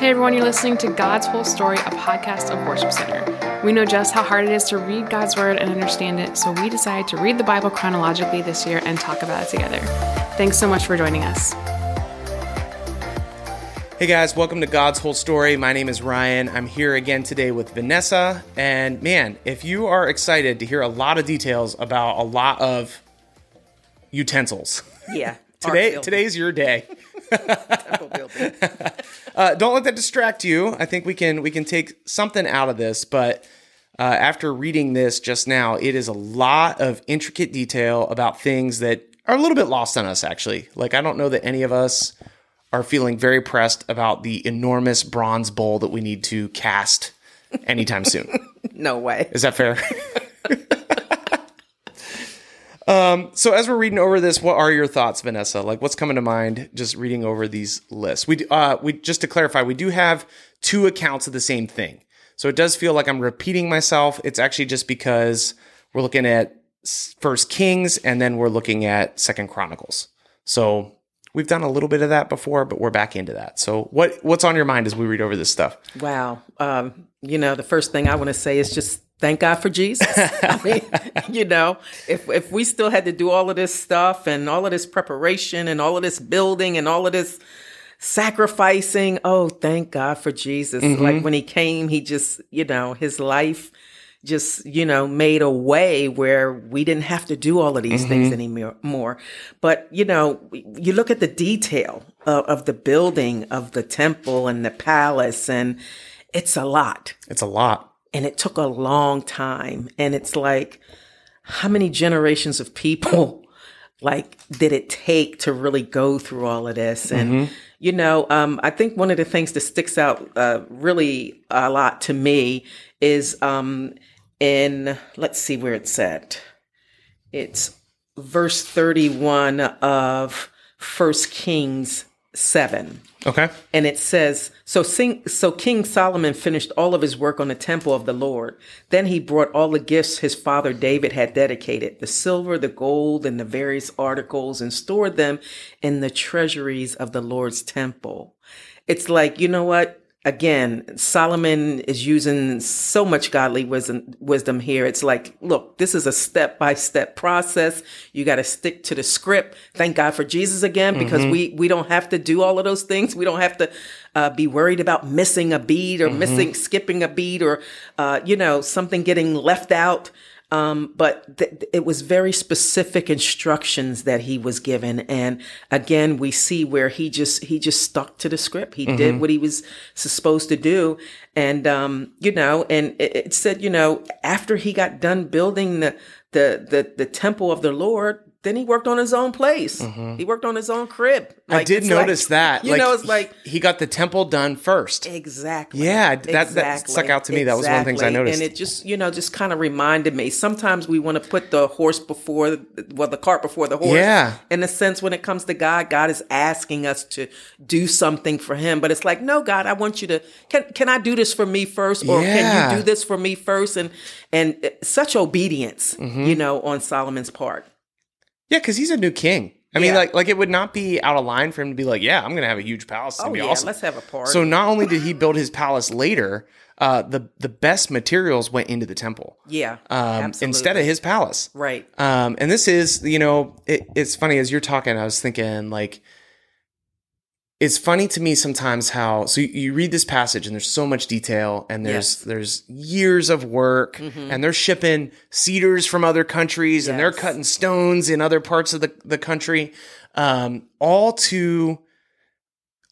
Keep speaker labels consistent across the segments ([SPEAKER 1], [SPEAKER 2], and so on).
[SPEAKER 1] Hey everyone, you're listening to God's Whole Story, a podcast of Worship Center. We know just how hard it is to read God's Word and understand it, so we decided to read the Bible chronologically this year and talk about it together. Thanks so much for joining us.
[SPEAKER 2] Hey guys, welcome to God's Whole Story. My name is Ryan. I'm here again today with Vanessa. And man, if you are excited to hear a lot of details about a lot of utensils,
[SPEAKER 3] Yeah.
[SPEAKER 2] today today's your day.
[SPEAKER 3] Building, temple building.
[SPEAKER 2] Uh, don't let that distract you. I think we can we can take something out of this, but uh, after reading this just now, it is a lot of intricate detail about things that are a little bit lost on us. Actually, like I don't know that any of us are feeling very pressed about the enormous bronze bowl that we need to cast anytime soon.
[SPEAKER 3] No way.
[SPEAKER 2] Is that fair? um, so as we're reading over this, what are your thoughts, Vanessa? Like, what's coming to mind just reading over these lists? We, uh, we just to clarify, we do have two accounts of the same thing, so it does feel like I'm repeating myself. It's actually just because we're looking at First Kings and then we're looking at Second Chronicles. So we've done a little bit of that before, but we're back into that. So what what's on your mind as we read over this stuff?
[SPEAKER 3] Wow. Um, you know, the first thing I want to say is just thank God for Jesus. I mean, you know, if if we still had to do all of this stuff and all of this preparation and all of this building and all of this sacrificing, oh, thank God for Jesus. Like mm-hmm. when he came, he just, you know, his life just you know made a way where we didn't have to do all of these things mm-hmm. anymore but you know you look at the detail of, of the building of the temple and the palace and it's a lot
[SPEAKER 2] It's a lot.
[SPEAKER 3] And it took a long time. And it's like how many generations of people like did it take to really go through all of this? And you know um, i think one of the things that sticks out uh, really a lot to me is um, in let's see where it's at. It's verse 31 of first kings 7
[SPEAKER 2] Okay.
[SPEAKER 3] and it says, so, sing, so King Solomon finished all of his work on the temple of the Lord. Then he brought all the gifts his father David had dedicated, the silver, the gold, and the various articles, and stored them in the treasuries of the Lord's temple. It's like, you know what? Again, Solomon is using so much godly wisdom, wisdom here. It's like, look, this is a step by step process. You got to stick to the script. Thank God for Jesus again, because we, we don't have to do all of those things. We don't have to uh, be worried about missing a beat or missing, skipping a beat or, uh, you know, something getting left out. Um, but th- it was very specific instructions that he was given. And again, we see where he just, he just stuck to the script. He did what he was supposed to do. And, um, you know, and it, it said, you know, after he got done building the, the, the, the temple of the Lord, then he worked on his own place. He worked on his own crib.
[SPEAKER 2] I did
[SPEAKER 3] it's like-
[SPEAKER 2] notice that.
[SPEAKER 3] You know, it's like,
[SPEAKER 2] he got the temple done first.
[SPEAKER 3] Exactly.
[SPEAKER 2] Yeah, that- that stuck out to me. That was one of the things I noticed.
[SPEAKER 3] And it just, you know, just kind of reminded me. Sometimes we want to put the horse before, well, the cart before the horse.
[SPEAKER 2] Yeah.
[SPEAKER 3] In a sense, when it comes to God, God is asking us to do something for Him, but it's like, no, God, I want you to. Can can I do this for me first, or
[SPEAKER 2] Yeah.
[SPEAKER 3] can you do this for me first? And and uh, such obedience,
[SPEAKER 2] Mm-hmm.
[SPEAKER 3] you know, on Solomon's part.
[SPEAKER 2] Yeah, because he's a new king. I mean,
[SPEAKER 3] Yeah.
[SPEAKER 2] like, like it would not be out of line for him to be like, "Yeah, I'm going to have a huge palace. It's
[SPEAKER 3] Oh
[SPEAKER 2] be
[SPEAKER 3] yeah,
[SPEAKER 2] awesome."
[SPEAKER 3] let's have a party.
[SPEAKER 2] So not only did he build his palace later, uh, the the best materials went into the temple
[SPEAKER 3] yeah,
[SPEAKER 2] um,
[SPEAKER 3] absolutely.
[SPEAKER 2] instead of his palace.
[SPEAKER 3] right.
[SPEAKER 2] Um, and this is, you know, it, it's funny as you're talking. I was thinking like, it's funny to me sometimes how so you, you read this passage and there's so much detail and there's
[SPEAKER 3] Yes.
[SPEAKER 2] there's years of work and they're shipping cedars from other countries and they're cutting stones in other parts of the the country, um, all to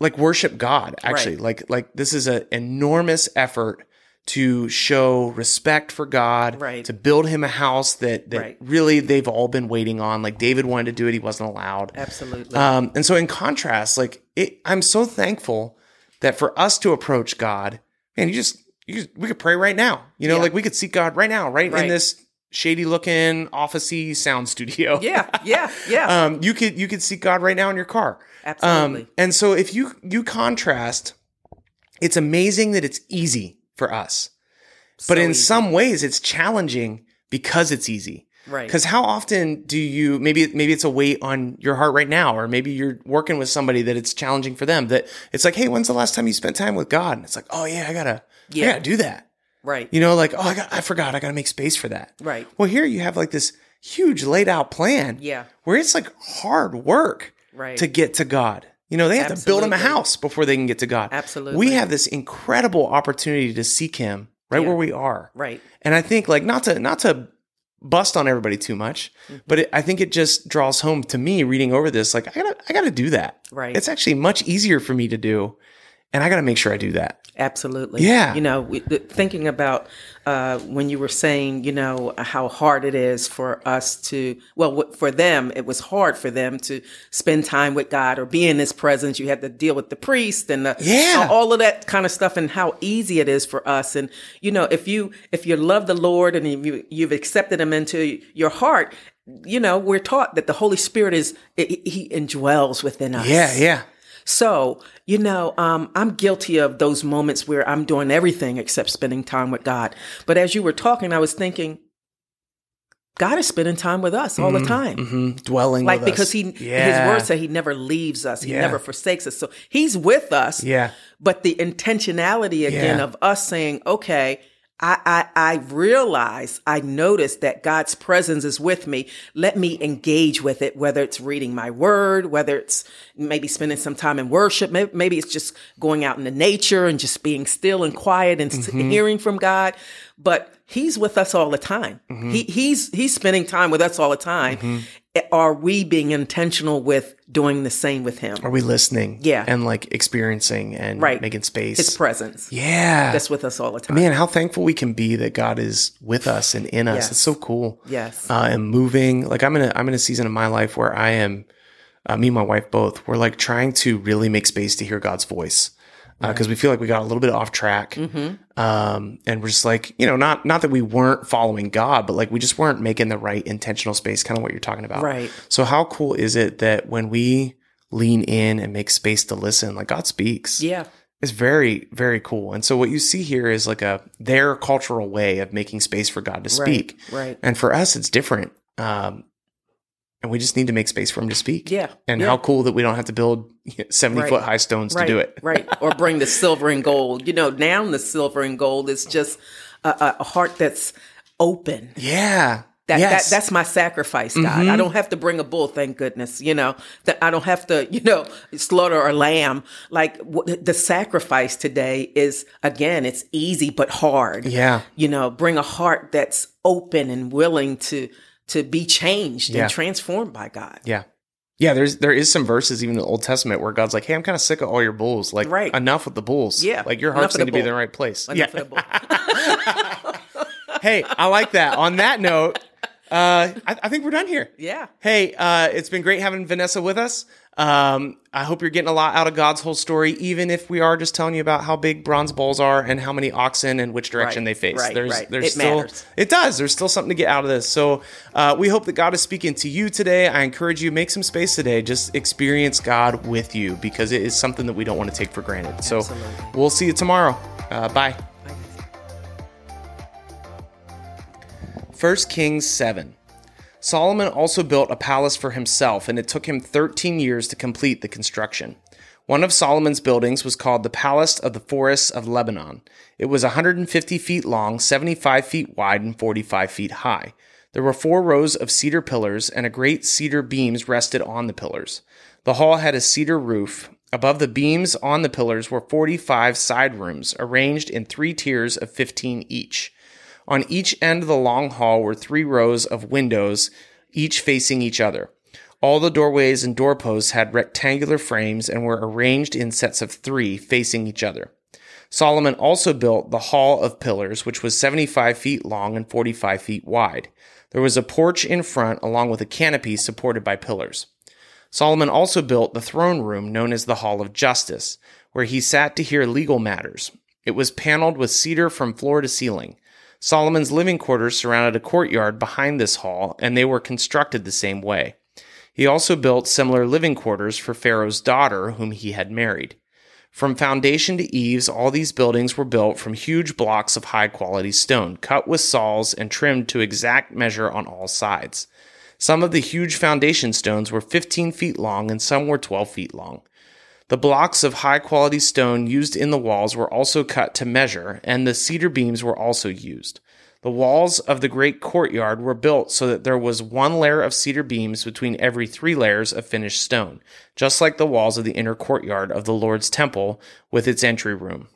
[SPEAKER 2] like worship God. Actually,
[SPEAKER 3] Right.
[SPEAKER 2] like like this is an enormous effort to show respect for God,
[SPEAKER 3] Right.
[SPEAKER 2] to build him a house that that
[SPEAKER 3] Right.
[SPEAKER 2] really they've all been waiting on. Like David wanted to do it, he wasn't allowed.
[SPEAKER 3] Absolutely.
[SPEAKER 2] Um, and so in contrast, like it, I'm so thankful that for us to approach God, man, you just you just, we could pray right now. You know,
[SPEAKER 3] Yeah.
[SPEAKER 2] like we could seek God right now, right, in this shady looking officey sound studio.
[SPEAKER 3] yeah, yeah, yeah.
[SPEAKER 2] Um, you could you could seek God right now in your car.
[SPEAKER 3] Absolutely.
[SPEAKER 2] Um, and so if you you contrast, it's amazing that it's easy for us, but in
[SPEAKER 3] easy.
[SPEAKER 2] some ways it's challenging because it's easy.
[SPEAKER 3] Right.
[SPEAKER 2] Because how often do you maybe maybe it's a weight on your heart right now, or maybe you're working with somebody that it's challenging for them. That it's like, hey, when's the last time you spent time with God? And it's like, oh yeah, I gotta,
[SPEAKER 3] Yeah.
[SPEAKER 2] I gotta do that.
[SPEAKER 3] Right.
[SPEAKER 2] You know, like oh, I got, I forgot, I gotta make space for that.
[SPEAKER 3] Right.
[SPEAKER 2] Well, here you have like this huge laid out plan.
[SPEAKER 3] Yeah.
[SPEAKER 2] Where it's like hard work.
[SPEAKER 3] Right.
[SPEAKER 2] To get to God. You know, they have to build him a house before they can get to God.
[SPEAKER 3] Absolutely.
[SPEAKER 2] We have this incredible opportunity to seek Him right
[SPEAKER 3] Yeah.
[SPEAKER 2] where we are.
[SPEAKER 3] Right.
[SPEAKER 2] And I think like not to not to bust on everybody too much,
[SPEAKER 3] Mm-hmm.
[SPEAKER 2] but it, I think it just draws home to me reading over this. Like I gotta I gotta do that.
[SPEAKER 3] Right.
[SPEAKER 2] It's actually much easier for me to do, and I gotta make sure I do that.
[SPEAKER 3] Absolutely.
[SPEAKER 2] Yeah.
[SPEAKER 3] You know, thinking about uh, when you were saying, you know, how hard it is for us to, well, for them, it was hard for them to spend time with God or be in His presence. You had to deal with the priest and the,
[SPEAKER 2] Yeah.
[SPEAKER 3] all of that kind of stuff, and how easy it is for us. And you know, if you if you love the Lord and you you've accepted Him into your heart. You know, we're taught that the Holy Spirit is, He indwells within us.
[SPEAKER 2] Yeah, yeah.
[SPEAKER 3] So, you know, um, I'm guilty of those moments where I'm doing everything except spending time with God. But as you were talking, I was thinking, God is spending time with us all the time.
[SPEAKER 2] hmm Dwelling
[SPEAKER 3] Like
[SPEAKER 2] with us.
[SPEAKER 3] because he
[SPEAKER 2] yeah.
[SPEAKER 3] his word said he never leaves us, he
[SPEAKER 2] Yeah.
[SPEAKER 3] never forsakes us. So he's with us.
[SPEAKER 2] Yeah.
[SPEAKER 3] But the intentionality again
[SPEAKER 2] Yeah.
[SPEAKER 3] of us saying, okay, I, I I realize, I notice that God's presence is with me. Let me engage with it, whether it's reading my word, whether it's maybe spending some time in worship, maybe, maybe it's just going out into nature and just being still and quiet and
[SPEAKER 2] Mm-hmm.
[SPEAKER 3] hearing from God. But He's with us all the time.
[SPEAKER 2] Mm-hmm.
[SPEAKER 3] He he's he's spending time with us all the time. Are we being intentional with doing the same with Him?
[SPEAKER 2] Are we listening?
[SPEAKER 3] Yeah.
[SPEAKER 2] And like experiencing and
[SPEAKER 3] Right.
[SPEAKER 2] making space.
[SPEAKER 3] His presence.
[SPEAKER 2] yeah.
[SPEAKER 3] That's with us all the time.
[SPEAKER 2] Man, how thankful we can be that God is with us and in us.
[SPEAKER 3] Yes.
[SPEAKER 2] It's so cool.
[SPEAKER 3] Yes.
[SPEAKER 2] Uh, and moving. Like I'm in a I'm in a season of my life where I am uh, me and my wife both, we're like trying to really make space to hear God's voice. Because we feel like we got a little bit off track,
[SPEAKER 3] Mm-hmm.
[SPEAKER 2] um, and we're just like, you know, not not that we weren't following God, but like we just weren't making the right intentional space. Kind of what you're talking about,
[SPEAKER 3] Right.
[SPEAKER 2] So how cool is it that when we lean in and make space to listen, like God speaks,
[SPEAKER 3] Yeah.
[SPEAKER 2] it's very, very cool. And so what you see here is like a their cultural way of making space for God to speak.
[SPEAKER 3] right.
[SPEAKER 2] And for us, it's different. Um, and we just need to make space for him to speak.
[SPEAKER 3] Yeah.
[SPEAKER 2] And
[SPEAKER 3] yeah.
[SPEAKER 2] how cool that we don't have to build 70
[SPEAKER 3] Right.
[SPEAKER 2] foot high stones
[SPEAKER 3] right,
[SPEAKER 2] to do it.
[SPEAKER 3] right. Or bring the silver and gold. You know, now the silver and gold is just a, a, heart that's open.
[SPEAKER 2] Yeah.
[SPEAKER 3] That,
[SPEAKER 2] yes. Mm-hmm.
[SPEAKER 3] that that's my sacrifice, God. I don't have to bring a bull, thank goodness. You know that I don't have to, you know, slaughter a lamb. Like w- the sacrifice today is again, it's easy but hard.
[SPEAKER 2] Yeah.
[SPEAKER 3] you know, bring a heart that's open and willing to to be changed
[SPEAKER 2] Yeah.
[SPEAKER 3] and transformed by God.
[SPEAKER 2] Yeah. Yeah, there's there is some verses even in the Old Testament where God's like, "Hey, I'm kind of sick of all your bulls. Like,
[SPEAKER 3] Right.
[SPEAKER 2] enough with the bulls.
[SPEAKER 3] Yeah.
[SPEAKER 2] like your hearts need to be in the right place.
[SPEAKER 3] Enough
[SPEAKER 2] yeah.
[SPEAKER 3] the bull.
[SPEAKER 2] hey, I like that. On that note, uh, I, I think we're done here.
[SPEAKER 3] Yeah.
[SPEAKER 2] Hey, uh, it's been great having Vanessa with us. Um, I hope you're getting a lot out of God's whole story, even if we are just telling you about how big bronze bulls are and how many oxen and which direction
[SPEAKER 3] Right,
[SPEAKER 2] they face.
[SPEAKER 3] right,
[SPEAKER 2] there's,
[SPEAKER 3] right.
[SPEAKER 2] there's
[SPEAKER 3] It
[SPEAKER 2] still,
[SPEAKER 3] matters.
[SPEAKER 2] it does. There's still something to get out of this. So, uh, we hope that God is speaking to you today. I encourage you make some space today. Just experience God with you because it is something that we don't want to take for granted. So,
[SPEAKER 3] Absolutely.
[SPEAKER 2] we'll see you tomorrow. Uh, bye. 1 Kings 7. Solomon also built a palace for himself, and it took him 13 years to complete the construction. One of Solomon's buildings was called the Palace of the Forests of Lebanon. It was 150 feet long, 75 feet wide, and 45 feet high. There were four rows of cedar pillars, and a great cedar beams rested on the pillars. The hall had a cedar roof. Above the beams on the pillars were 45 side rooms, arranged in three tiers of 15 each. On each end of the long hall were three rows of windows, each facing each other. All the doorways and doorposts had rectangular frames and were arranged in sets of three facing each other. Solomon also built the Hall of Pillars, which was 75 feet long and 45 feet wide. There was a porch in front, along with a canopy supported by pillars. Solomon also built the throne room known as the Hall of Justice, where he sat to hear legal matters. It was paneled with cedar from floor to ceiling. Solomon's living quarters surrounded a courtyard behind this hall, and they were constructed the same way. He also built similar living quarters for Pharaoh's daughter, whom he had married. From foundation to eaves, all these buildings were built from huge blocks of high quality stone, cut with saws and trimmed to exact measure on all sides. Some of the huge foundation stones were 15 feet long and some were 12 feet long. The blocks of high quality stone used in the walls were also cut to measure, and the cedar beams were also used. The walls of the great courtyard were built so that there was one layer of cedar beams between every three layers of finished stone, just like the walls of the inner courtyard of the Lord's temple with its entry room.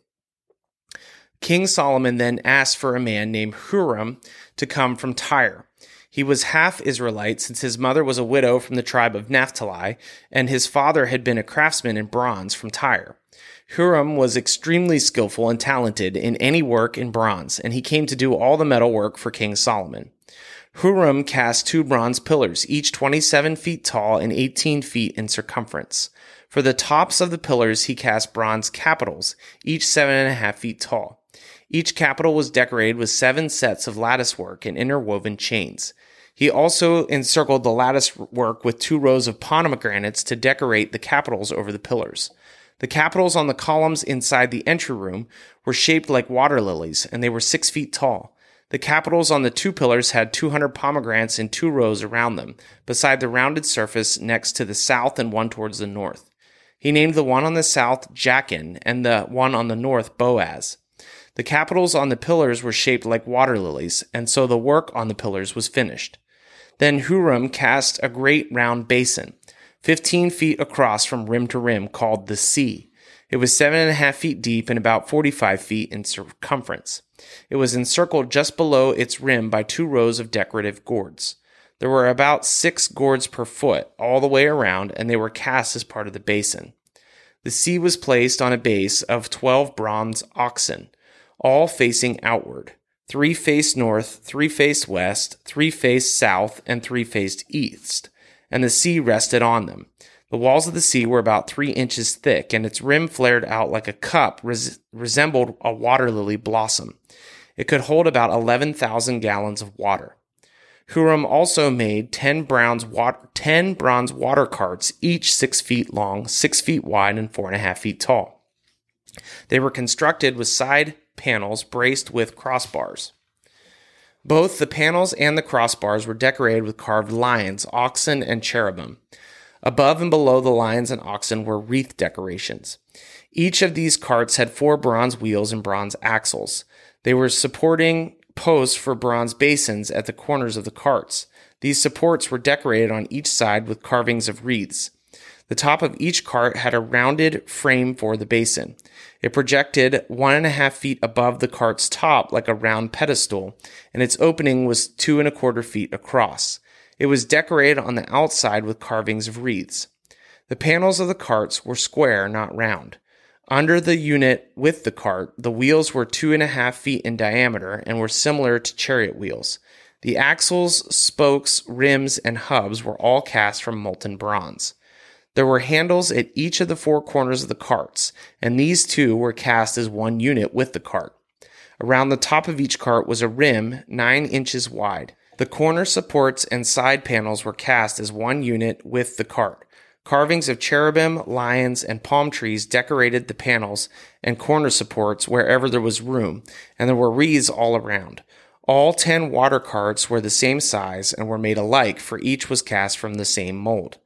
[SPEAKER 2] King Solomon then asked for a man named Huram to come from Tyre. He was half Israelite since his mother was a widow from the tribe of Naphtali, and his father had been a craftsman in bronze from Tyre. Huram was extremely skillful and talented in any work in bronze, and he came to do all the metal work for King Solomon. Huram cast two bronze pillars, each 27 feet tall and 18 feet in circumference. For the tops of the pillars, he cast bronze capitals, each seven and a half feet tall. Each capital was decorated with seven sets of lattice work and interwoven chains. He also encircled the lattice work with two rows of pomegranates to decorate the capitals over the pillars. The capitals on the columns inside the entry room were shaped like water lilies, and they were six feet tall. The capitals on the two pillars had 200 pomegranates in two rows around them, beside the rounded surface next to the south and one towards the north. He named the one on the south Jachin and the one on the north Boaz. The capitals on the pillars were shaped like water lilies, and so the work on the pillars was finished. Then Huram cast a great round basin, 15 feet across from rim to rim, called the sea. It was seven and a half feet deep and about 45 feet in circumference. It was encircled just below its rim by two rows of decorative gourds. There were about six gourds per foot all the way around, and they were cast as part of the basin. The sea was placed on a base of 12 bronze oxen, all facing outward. Three faced north, three faced west, three faced south, and three faced east, and the sea rested on them. The walls of the sea were about three inches thick, and its rim flared out like a cup, res- resembled a water lily blossom. It could hold about 11,000 gallons of water. Huram also made 10 bronze, water, 10 bronze water carts, each six feet long, six feet wide, and four and a half feet tall. They were constructed with side panels braced with crossbars. Both the panels and the crossbars were decorated with carved lions, oxen, and cherubim. Above and below the lions and oxen were wreath decorations. Each of these carts had four bronze wheels and bronze axles. They were supporting posts for bronze basins at the corners of the carts. These supports were decorated on each side with carvings of wreaths. The top of each cart had a rounded frame for the basin. It projected one and a half feet above the cart's top like a round pedestal, and its opening was two and a quarter feet across. It was decorated on the outside with carvings of wreaths. The panels of the carts were square, not round. Under the unit with the cart, the wheels were two and a half feet in diameter and were similar to chariot wheels. The axles, spokes, rims, and hubs were all cast from molten bronze. There were handles at each of the four corners of the carts, and these two were cast as one unit with the cart. Around the top of each cart was a rim nine inches wide. The corner supports and side panels were cast as one unit with the cart. Carvings of cherubim, lions, and palm trees decorated the panels and corner supports wherever there was room, and there were wreaths all around. All ten water carts were the same size and were made alike, for each was cast from the same mold.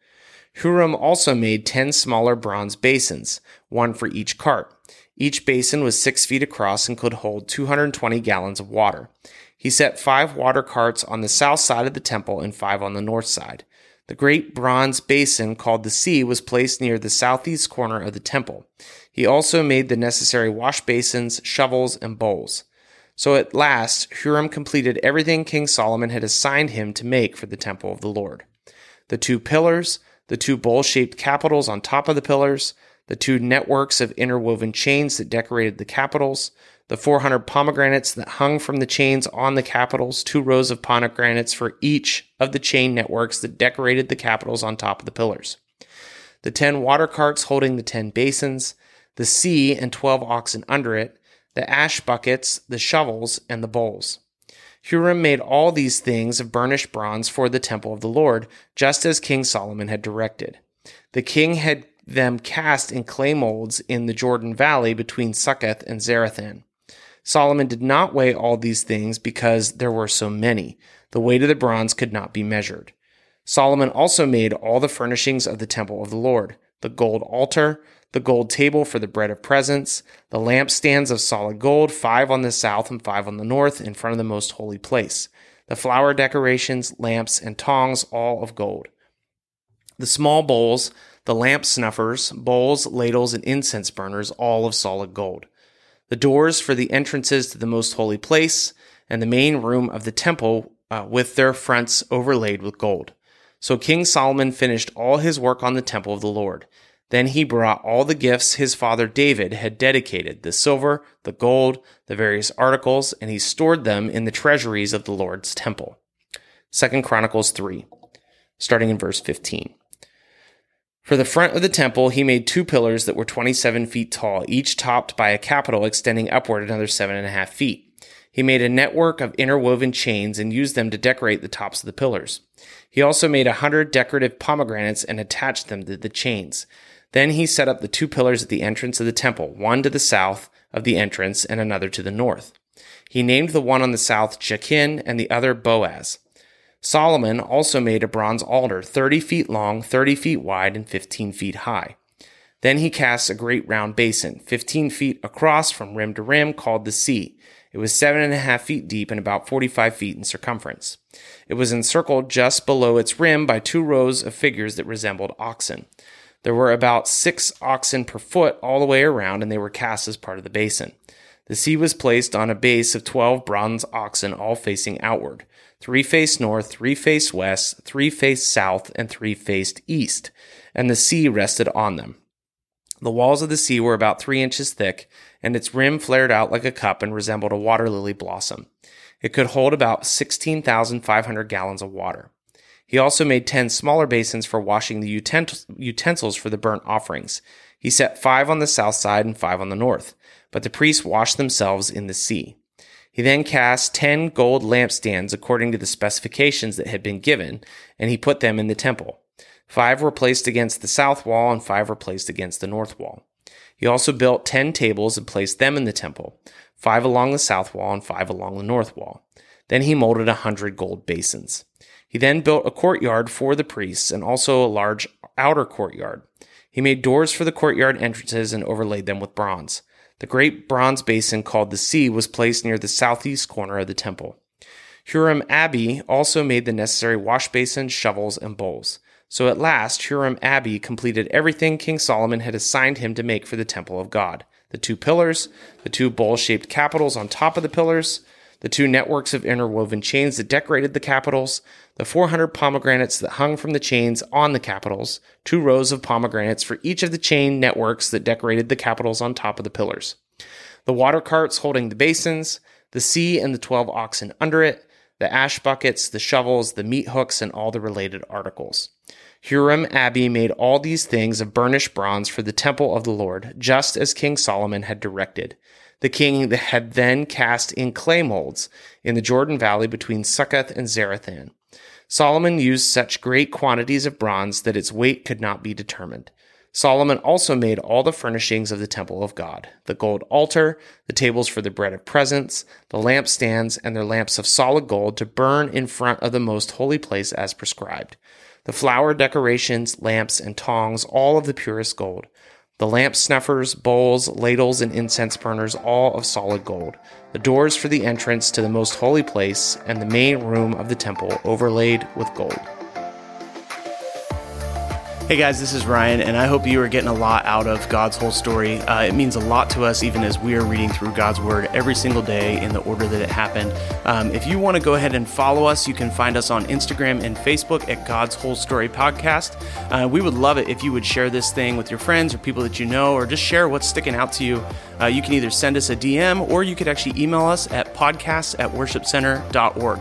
[SPEAKER 2] Huram also made 10 smaller bronze basins, one for each cart. Each basin was 6 feet across and could hold 220 gallons of water. He set five water carts on the south side of the temple and five on the north side. The great bronze basin called the sea was placed near the southeast corner of the temple. He also made the necessary wash basins, shovels, and bowls. So at last, Huram completed everything King Solomon had assigned him to make for the temple of the Lord. The two pillars, the two bowl shaped capitals on top of the pillars, the two networks of interwoven chains that decorated the capitals, the 400 pomegranates that hung from the chains on the capitals, two rows of pomegranates for each of the chain networks that decorated the capitals on top of the pillars, the 10 water carts holding the 10 basins, the sea and 12 oxen under it, the ash buckets, the shovels, and the bowls. Huram made all these things of burnished bronze for the temple of the Lord, just as King Solomon had directed. The king had them cast in clay molds in the Jordan Valley between Succoth and Zarethan. Solomon did not weigh all these things because there were so many. The weight of the bronze could not be measured. Solomon also made all the furnishings of the temple of the Lord the gold altar, the gold table for the bread of presence, the lampstands of solid gold, five on the south and five on the north, in front of the most holy place, the flower decorations, lamps, and tongs, all of gold. The small bowls, the lamp snuffers, bowls, ladles, and incense burners, all of solid gold. The doors for the entrances to the most holy place, and the main room of the temple uh, with their fronts overlaid with gold. So King Solomon finished all his work on the temple of the Lord. Then he brought all the gifts his father David had dedicated the silver, the gold, the various articles, and he stored them in the treasuries of the Lord's temple. 2 Chronicles 3, starting in verse 15. For the front of the temple, he made two pillars that were 27 feet tall, each topped by a capital extending upward another seven and a half feet. He made a network of interwoven chains and used them to decorate the tops of the pillars. He also made a hundred decorative pomegranates and attached them to the chains. Then he set up the two pillars at the entrance of the temple, one to the south of the entrance and another to the north. He named the one on the south Jachin and the other Boaz. Solomon also made a bronze altar, 30 feet long, 30 feet wide, and 15 feet high. Then he cast a great round basin, 15 feet across from rim to rim, called the sea. It was seven and a half feet deep and about 45 feet in circumference. It was encircled just below its rim by two rows of figures that resembled oxen. There were about six oxen per foot all the way around, and they were cast as part of the basin. The sea was placed on a base of 12 bronze oxen, all facing outward. Three faced north, three faced west, three faced south, and three faced east, and the sea rested on them. The walls of the sea were about three inches thick, and its rim flared out like a cup and resembled a water lily blossom. It could hold about 16,500 gallons of water. He also made 10 smaller basins for washing the utensils for the burnt offerings. He set five on the south side and five on the north, but the priests washed themselves in the sea. He then cast 10 gold lampstands according to the specifications that had been given, and he put them in the temple. Five were placed against the south wall, and five were placed against the north wall. He also built ten tables and placed them in the temple, five along the south wall and five along the north wall. Then he molded a hundred gold basins. He then built a courtyard for the priests and also a large outer courtyard. He made doors for the courtyard entrances and overlaid them with bronze. The great bronze basin called the sea was placed near the southeast corner of the temple. Huram Abi also made the necessary wash basins, shovels, and bowls. So at last, Huram Abi completed everything King Solomon had assigned him to make for the temple of God the two pillars, the two bowl shaped capitals on top of the pillars, the two networks of interwoven chains that decorated the capitals, the 400 pomegranates that hung from the chains on the capitals, two rows of pomegranates for each of the chain networks that decorated the capitals on top of the pillars, the water carts holding the basins, the sea and the 12 oxen under it, the ash buckets, the shovels, the meat hooks, and all the related articles. Huram Abi made all these things of burnished bronze for the temple of the Lord, just as King Solomon had directed. The king had then cast in clay molds in the Jordan Valley between Succoth and Zarethan. Solomon used such great quantities of bronze that its weight could not be determined. Solomon also made all the furnishings of the temple of God the gold altar, the tables for the bread of presence, the lampstands, and their lamps of solid gold to burn in front of the most holy place as prescribed the flower decorations, lamps, and tongs, all of the purest gold. The lamp snuffers, bowls, ladles, and incense burners, all of solid gold. The doors for the entrance to the most holy place and the main room of the temple overlaid with gold. Hey guys, this is Ryan, and I hope you are getting a lot out of God's whole story. Uh, it means a lot to us, even as we are reading through God's Word every single day in the order that it happened. Um, if you want to go ahead and follow us, you can find us on Instagram and Facebook at God's Whole Story Podcast. Uh, we would love it if you would share this thing with your friends or people that you know, or just share what's sticking out to you. Uh, you can either send us a DM or you could actually email us at podcasts at worshipcenter.org.